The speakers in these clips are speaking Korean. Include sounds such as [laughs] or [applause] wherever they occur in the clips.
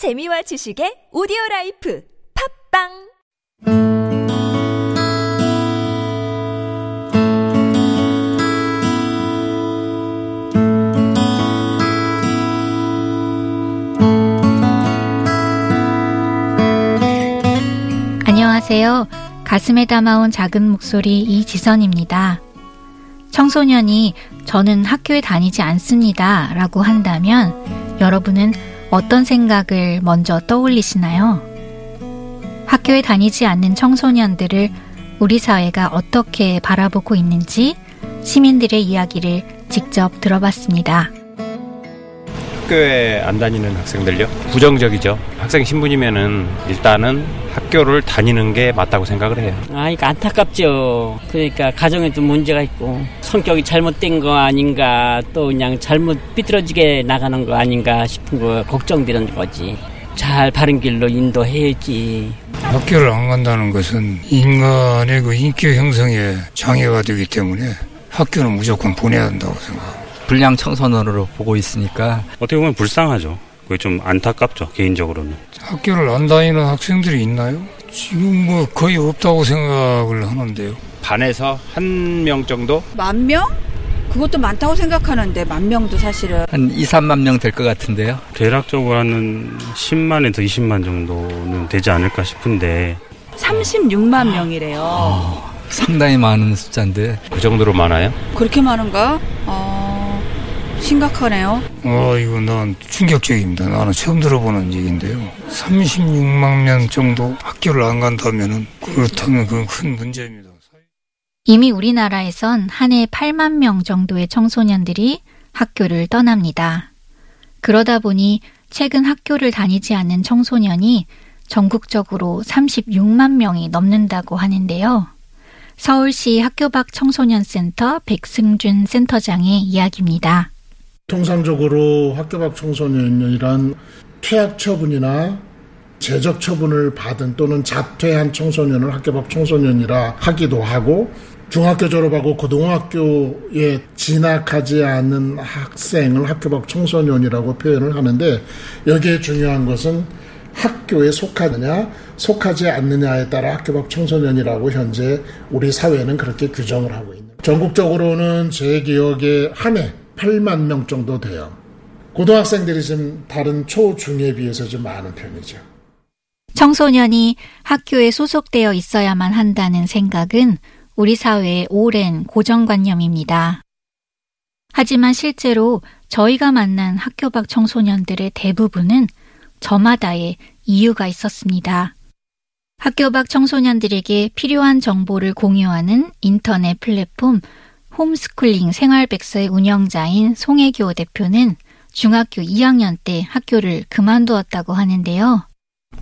재미와 지식의 오디오 life 팟빵 안녕하세요. 가슴에 담아온 작은 목소리 이지선입니다. 청소년이 저는 학교에 다니지 않습니다. 라고 한다면 여러분은 어떤 생각을 먼저 떠올리시나요? 학교에 다니지 않는 청소년들을 우리 사회가 어떻게 바라보고 있는지 시민들의 이야기를 직접 들어봤습니다. 학교에 안 다니는 학생들요? 부정적이죠. 학생 신분이면은 일단은 학교를 다니는 게 맞다고 생각을 해요. 아, 이거 안타깝죠. 그러니까 가정에도 문제가 있고 성격이 잘못된 거 아닌가 또 그냥 잘못 삐뚤어지게 나가는 거 아닌가 싶은 거 걱정되는 거지. 잘 바른 길로 인도해야지. 학교를 안 간다는 것은 인간의 그 인격 형성에 장애가 되기 때문에 학교는 무조건 보내야 한다고 생각합니다. 불량 청소년으로 보고 있으니까 어떻게 보면 불쌍하죠. 그게 좀 안타깝죠. 개인적으로는. 학교를 안 다니는 학생들이 있나요? 지금 뭐 거의 없다고 생각을 하는데요. 반에서 한 명 정도? 만 명? 그것도 많다고 생각하는데 만 명도 사실은 한 2, 3만 명 될 것 같은데요. 대략적으로 한 10만에서 20만 정도는 되지 않을까 싶은데 36만 명이래요. 상당히 많은 숫자인데 그 정도로 많아요? 그렇게 많은가? 어, 심각하네요. 아, 이거 난 충격적입니다. 나는 처음 들어보는 얘기인데요. 36만 명 정도 학교를 안 간다면은 그렇다면 그건 큰 문제입니다. 이미 우리나라에선 한 해 8만 명 정도의 청소년들이 학교를 떠납니다. 그러다 보니 최근 학교를 다니지 않는 청소년이 전국적으로 36만 명이 넘는다고 하는데요. 서울시 학교 밖 청소년 센터 백승준 센터장의 이야기입니다. 통상적으로 학교 밖 청소년이란 퇴학 처분이나 재적 처분을 받은 또는 자퇴한 청소년을 학교 밖 청소년이라 하기도 하고 중학교 졸업하고 고등학교에 진학하지 않는 학생을 학교 밖 청소년이라고 표현을 하는데 여기에 중요한 것은 학교에 속하느냐 속하지 않느냐에 따라 학교 밖 청소년이라고 현재 우리 사회는 그렇게 규정을 하고 있는. 전국적으로는 제 기억에 한해 8만 명 정도 돼요. 고등학생들이 좀 다른 초중에 비해서 좀 많은 편이죠. 청소년이 학교에 소속되어 있어야만 한다는 생각은 우리 사회의 오랜 고정관념입니다. 하지만 실제로 저희가 만난 학교 밖 청소년들의 대부분은 저마다의 이유가 있었습니다. 학교 밖 청소년들에게 필요한 정보를 공유하는 인터넷 플랫폼 홈스쿨링 생활백서의 운영자인 송혜교 대표는 중학교 2학년 때 학교를 그만두었다고 하는데요.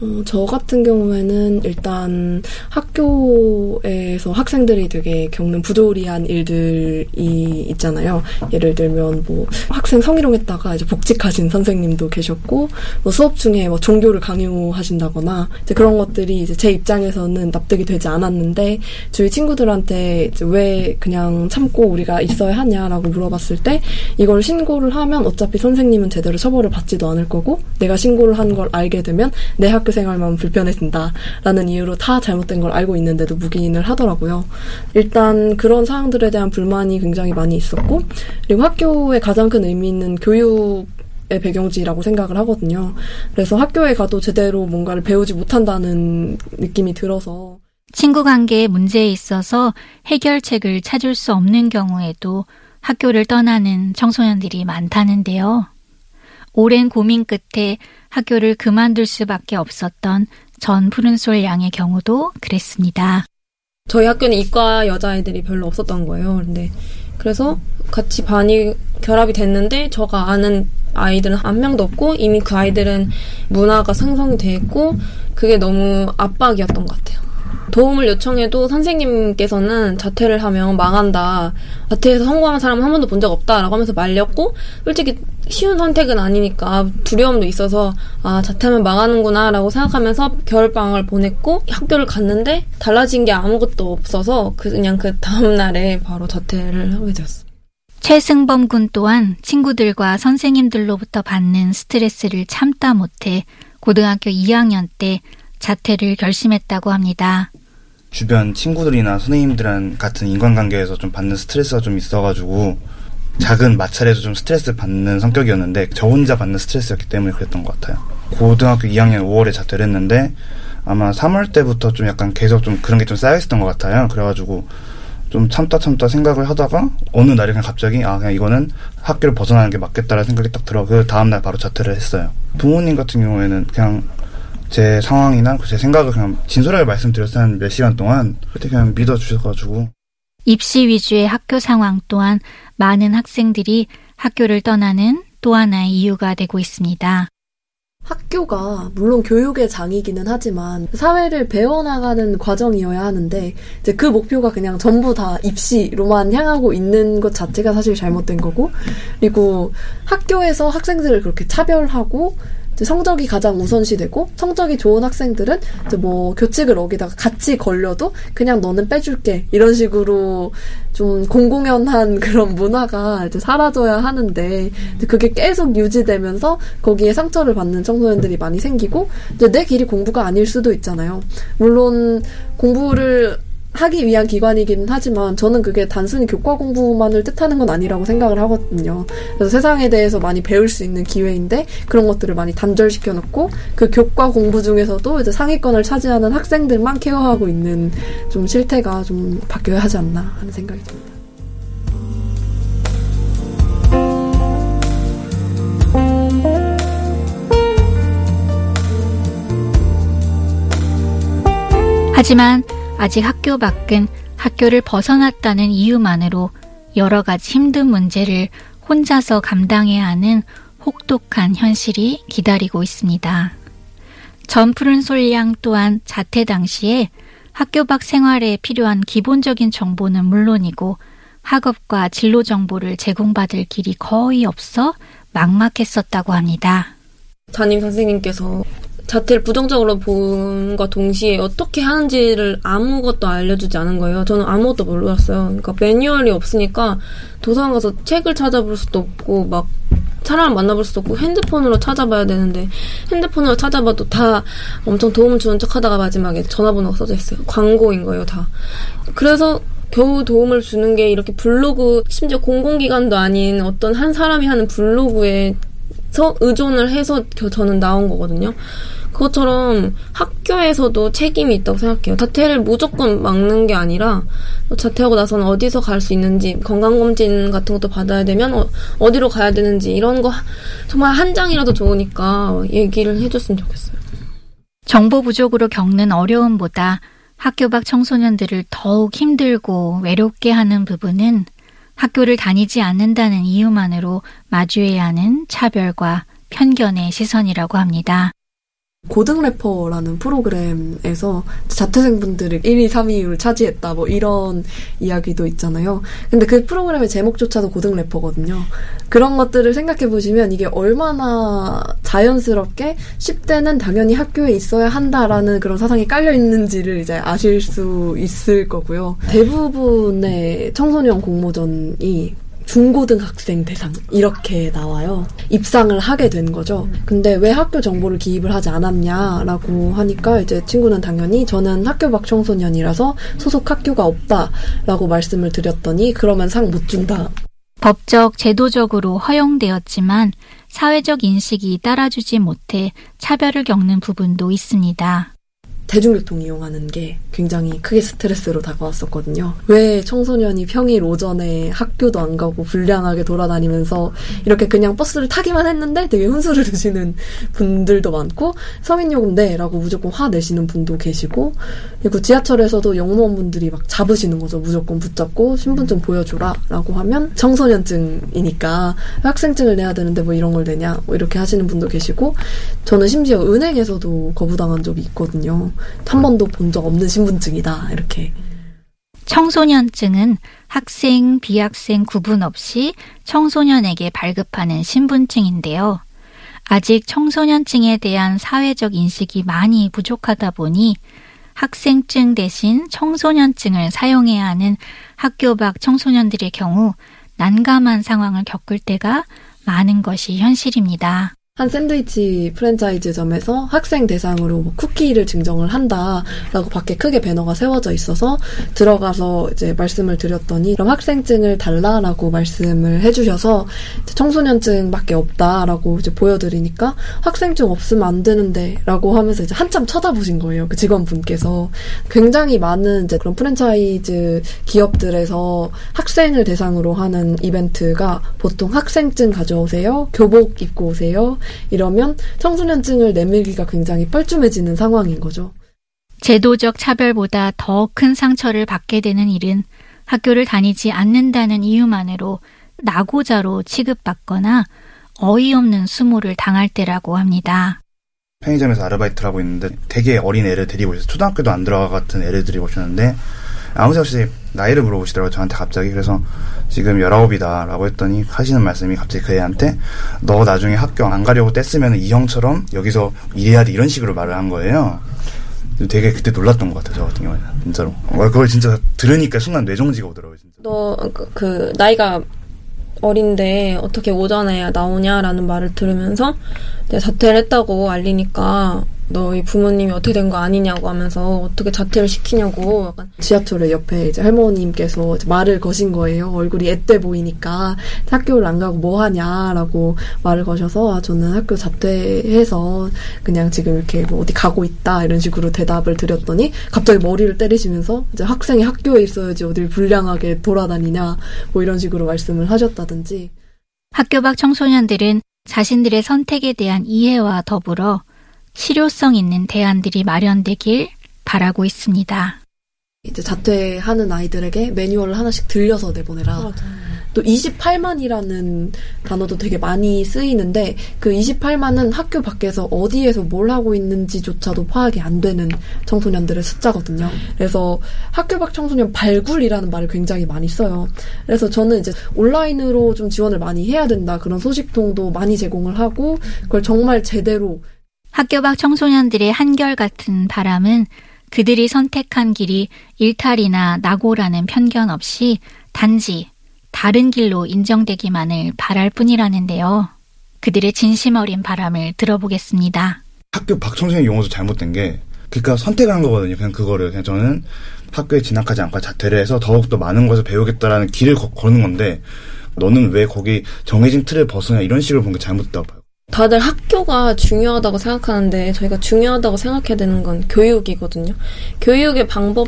어, 저 같은 경우에는 일단 학교에서 학생들이 되게 겪는 부조리한 일들이 있잖아요. 예를 들면 뭐 학생 성희롱했다가 이제 복직하신 선생님도 계셨고 뭐 수업 중에 뭐 종교를 강요하신다거나 이제 그런 것들이 이제 제 입장에서는 납득이 되지 않았는데 저희 친구들한테 이제 왜 그냥 참고 우리가 있어야 하냐라고 물어봤을 때 이걸 신고를 하면 어차피 선생님은 제대로 처벌을 받지도 않을 거고 내가 신고를 한 걸 알게 되면 내 학교 생활만 불편해진다라는 이유로 다 잘못된 걸 알고 있는데도 묵인을 하더라고요. 일단 그런 사항들에 대한 불만이 굉장히 많이 있었고 그리고 학교의 가장 큰 의미 있는 교육 의 배경지라고 생각을 하거든요. 그래서 학교에 가도 제대로 뭔가를 배우지 못한다는 느낌이 들어서 친구 관계에 문제에 있어서 해결책을 찾을 수 없는 경우에도 학교를 떠나는 청소년들이 많다는데요. 오랜 고민 끝에 학교를 그만둘 수밖에 없었던 전 푸른솔 양의 경우도 그랬습니다. 저희 학교는 이과 여자애들이 별로 없었던 거예요. 근데 그래서 같이 반이 결합이 됐는데 저가 아는 아이들은 한 명도 없고 이미 그 아이들은 문화가 생성이 돼 있고 그게 너무 압박이었던 것 같아요. 도움을 요청해도 선생님께서는 자퇴를 하면 망한다. 자퇴해서 성공한 사람은 한 번도 본 적 없다라고 하면서 말렸고 솔직히 쉬운 선택은 아니니까 두려움도 있어서 아 자퇴하면 망하는구나라고 생각하면서 겨울방학을 보냈고 학교를 갔는데 달라진 게 아무것도 없어서 그냥 그 다음 날에 바로 자퇴를 하게 되었어요. 최승범 군 또한 친구들과 선생님들로부터 받는 스트레스를 참다 못해 고등학교 2학년 때 자퇴를 결심했다고 합니다. 주변 친구들이나 선생님들한 같은 인간관계에서 좀 받는 스트레스가 좀 있어가지고 작은 마찰에서 좀 스트레스 받는 성격이었는데 저 혼자 받는 스트레스였기 때문에 그랬던 것 같아요. 고등학교 2학년 5월에 자퇴를 했는데 아마 3월 때부터 좀 약간 계속 좀 그런 게 좀 쌓여 있었던 것 같아요. 그래가지고 좀 참다 참다 생각을 하다가 어느 날에 그냥 갑자기 아 그냥 이거는 학교를 벗어나는 게 맞겠다라는 생각이 딱 들어 그 다음 날 바로 자퇴를 했어요. 부모님 같은 경우에는 그냥 제 상황이나 제 생각을 그냥 진솔하게 말씀드렸어요. 한몇 시간 동안 그때 그냥 믿어주셔가지고 입시 위주의 학교 상황 또한 많은 학생들이 학교를 떠나는 또 하나의 이유가 되고 있습니다. 학교가 물론 교육의 장이기는 하지만 사회를 배워나가는 과정이어야 하는데 이제 그 목표가 그냥 전부 다 입시로만 향하고 있는 것 자체가 사실 잘못된 거고 그리고 학교에서 학생들을 그렇게 차별하고 성적이 가장 우선시되고 성적이 좋은 학생들은 뭐 교칙을 어기다가 같이 걸려도 그냥 너는 빼줄게 이런 식으로 좀 공공연한 [laughs] 그런 문화가 이제 사라져야 하는데 그게 계속 유지되면서 거기에 상처를 받는 청소년들이 많이 생기고 이제 내 길이 공부가 아닐 수도 있잖아요. 물론 공부를 하기 위한 기관이기는 하지만 저는 그게 단순히 교과 공부만을 뜻하는 건 아니라고 생각을 하거든요. 그래서 세상에 대해서 많이 배울 수 있는 기회인데 그런 것들을 많이 단절시켜 놓고 그 교과 공부 중에서도 이제 상위권을 차지하는 학생들만 케어하고 있는 좀 실태가 좀 바뀌어야 하지 않나 하는 생각이 듭니다. 하지만 아직 학교 밖은 학교를 벗어났다는 이유만으로 여러 가지 힘든 문제를 혼자서 감당해야 하는 혹독한 현실이 기다리고 있습니다. 전푸른 솔양 또한 자퇴 당시에 학교 밖 생활에 필요한 기본적인 정보는 물론이고 학업과 진로 정보를 제공받을 길이 거의 없어 막막했었다고 합니다. 담임 선생님께서 자퇴를 부정적으로 본과 동시에 어떻게 하는지를 아무것도 알려주지 않은 거예요. 저는 아무것도 몰랐어요. 그러니까 매뉴얼이 없으니까 도서관 가서 책을 찾아볼 수도 없고 막 사람을 만나볼 수도 없고 핸드폰으로 찾아봐야 되는데 핸드폰으로 찾아봐도 다 엄청 도움 주는 척하다가 마지막에 전화번호가 써져 있어요. 광고인 거예요, 다. 그래서 겨우 도움을 주는 게 이렇게 블로그 심지어 공공기관도 아닌 어떤 한 사람이 하는 블로그에 서 의존을 해서 저는 나온 거거든요. 그것처럼 학교에서도 책임이 있다고 생각해요. 자퇴를 무조건 막는 게 아니라 자퇴하고 나서는 어디서 갈 수 있는지 건강검진 같은 것도 받아야 되면 어, 디로 가야 되는지 이런 거 정말 한 장이라도 좋으니까 얘기를 해줬으면 좋겠어요. 정보 부족으로 겪는 어려움보다 학교 밖 청소년들을 더욱 힘들고 외롭게 하는 부분은 학교를 다니지 않는다는 이유만으로 마주해야 하는 차별과 편견의 시선이라고 합니다. 고등 래퍼라는 프로그램에서 자퇴생분들이 1, 2, 3위를 차지했다 뭐 이런 이야기도 있잖아요. 근데 그 프로그램의 제목조차도 고등 래퍼거든요. 그런 것들을 생각해 보시면 이게 얼마나 자연스럽게 10대는 당연히 학교에 있어야 한다라는 그런 사상이 깔려 있는지를 이제 아실 수 있을 거고요. 대부분의 청소년 공모전이 중고등학생 대상 이렇게 나와요. 입상을 하게 된 거죠. 근데 왜 학교 정보를 기입을 하지 않았냐라고 하니까 이제 친구는 당연히 저는 학교 밖 청소년이라서 소속 학교가 없다라고 말씀을 드렸더니 그러면 상 못 준다. 법적, 제도적으로 허용되었지만 사회적 인식이 따라주지 못해 차별을 겪는 부분도 있습니다. 대중교통 이용하는 게 굉장히 크게 스트레스로 다가왔었거든요. 왜 청소년이 평일 오전에 학교도 안 가고 불량하게 돌아다니면서 이렇게 그냥 버스를 타기만 했는데 되게 훈수를 [laughs] 두시는 분들도 많고 성인요금 내라고 무조건 화내시는 분도 계시고 그리고 지하철에서도 영무원분들이 막 잡으시는 거죠. 무조건 붙잡고 신분증 보여줘라 라고 하면 청소년증이니까 학생증을 내야 되는데 뭐 이런 걸 내냐 뭐 이렇게 하시는 분도 계시고 저는 심지어 은행에서도 거부당한 적이 있거든요. 한 번도 본 적 없는 신분증이다. 이렇게. 청소년증은 학생, 비학생 구분 없이 청소년에게 발급하는 신분증인데요. 아직 청소년증에 대한 사회적 인식이 많이 부족하다 보니 학생증 대신 청소년증을 사용해야 하는 학교 밖 청소년들의 경우 난감한 상황을 겪을 때가 많은 것이 현실입니다. 한 샌드위치 프랜차이즈점에서 학생 대상으로 뭐 쿠키를 증정을 한다라고 밖에 크게 배너가 세워져 있어서 들어가서 이제 말씀을 드렸더니 그럼 학생증을 달라라고 말씀을 해주셔서 청소년증밖에 없다라고 이제 보여드리니까 학생증 없으면 안 되는데라고 하면서 이제 한참 쳐다보신 거예요 그 직원분께서. 굉장히 많은 이제 그런 프랜차이즈 기업들에서 학생을 대상으로 하는 이벤트가 보통 학생증 가져오세요 교복 입고 오세요 이러면 청소년증을 내밀기가 굉장히 뻘쭘해지는 상황인 거죠. 제도적 차별보다 더 큰 상처를 받게 되는 일은 학교를 다니지 않는다는 이유만으로 나고자로 취급받거나 어이없는 수모를 당할 때라고 합니다. 편의점에서 아르바이트를 하고 있는데 되게 어린 애를 데리고 있어요. 초등학교도 안 들어가 같은 애를 데리고 오셨는데 아무 새 없이 나이를 물어보시더라고요. 저한테 갑자기. 그래서 지금 19이다 라고 했더니 하시는 말씀이 갑자기 그 애한테 너 나중에 학교 안 가려고 뗐으면 이 형처럼 여기서 일해야 돼 이런 식으로 말을 한 거예요. 되게 그때 놀랐던 것 같아요. 저 같은 경우에는. 진짜로. 어, 그걸 진짜 들으니까 순간 뇌정지가 오더라고요. 진짜. 너 그 그 나이가 어린데 어떻게 오전에 나오냐라는 말을 들으면서 자퇴를 했다고 알리니까 너희 부모님이 어떻게 된 거 아니냐고 하면서 어떻게 자퇴를 시키냐고 약간 지하철에 옆에 이제 할머님께서 말을 거신 거예요. 얼굴이 앳돼 보이니까 학교를 안 가고 뭐 하냐라고 말을 거셔서 아, 저는 학교 자퇴해서 그냥 지금 이렇게 뭐 어디 가고 있다 이런 식으로 대답을 드렸더니 갑자기 머리를 때리시면서 이제 학생이 학교에 있어야지 어딜 불량하게 돌아다니냐 뭐 이런 식으로 말씀을 하셨다든지 학교 밖 청소년들은 자신들의 선택에 대한 이해와 더불어 실효성 있는 대안들이 마련되길 바라고 있습니다. 이제 자퇴하는 아이들에게 매뉴얼을 하나씩 들려서 내보내라. 맞아요. 또 28만이라는 단어도 되게 많이 쓰이는데 그 28만은 학교 밖에서 어디에서 뭘 하고 있는지조차도 파악이 안 되는 청소년들의 숫자거든요. 그래서 학교 밖 청소년 발굴이라는 말을 굉장히 많이 써요. 그래서 저는 이제 온라인으로 좀 지원을 많이 해야 된다. 그런 소식통도 많이 제공을 하고 그걸 정말 제대로 학교 밖 청소년들의 한결같은 바람은 그들이 선택한 길이 일탈이나 낙오라는 편견 없이 단지 다른 길로 인정되기만을 바랄 뿐이라는데요. 그들의 진심 어린 바람을 들어보겠습니다. 학교 박청소년 용어도 잘못된 게 그러니까 선택을 한 거거든요. 그냥 그거를 그냥 저는 학교에 진학하지 않고 자퇴를 해서 더욱더 많은 것을 배우겠다라는 길을 거, 거는 건데 너는 왜 거기 정해진 틀을 벗으냐 이런 식으로 본 게 잘못됐다고 봐요. 다들 학교가 중요하다고 생각하는데 저희가 중요하다고 생각해야 되는 건 교육이거든요. 교육의 방법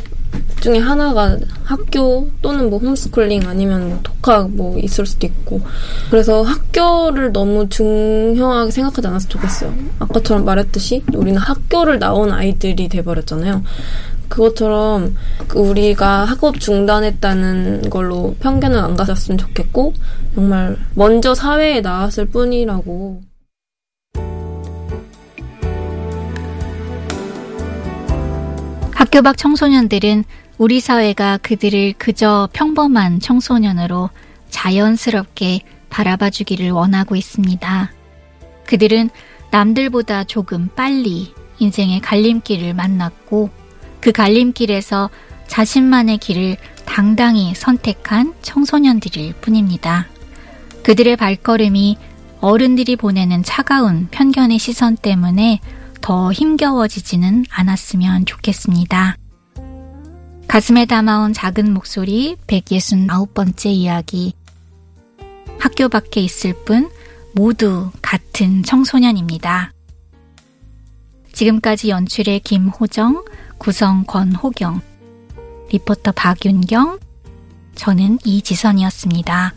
중에 하나가 학교 또는 뭐 홈스쿨링 아니면 뭐 독학 뭐 있을 수도 있고 그래서 학교를 너무 중요하게 생각하지 않았으면 좋겠어요. 아까처럼 말했듯이 우리는 학교를 나온 아이들이 돼버렸잖아요. 그것처럼 그 우리가 학업 중단했다는 걸로 편견은 안 가졌으면 좋겠고 정말 먼저 사회에 나왔을 뿐이라고 학교 밖 청소년들은 우리 사회가 그들을 그저 평범한 청소년으로 자연스럽게 바라봐 주기를 원하고 있습니다. 그들은 남들보다 조금 빨리 인생의 갈림길을 만났고 그 갈림길에서 자신만의 길을 당당히 선택한 청소년들일 뿐입니다. 그들의 발걸음이 어른들이 보내는 차가운 편견의 시선 때문에 더 힘겨워지지는 않았으면 좋겠습니다. 가슴에 담아온 작은 목소리 169번째 이야기. 학교 밖에 있을 뿐 모두 같은 청소년입니다. 지금까지 연출의 김호정, 구성 권호경, 리포터 박윤경, 저는 이지선이었습니다.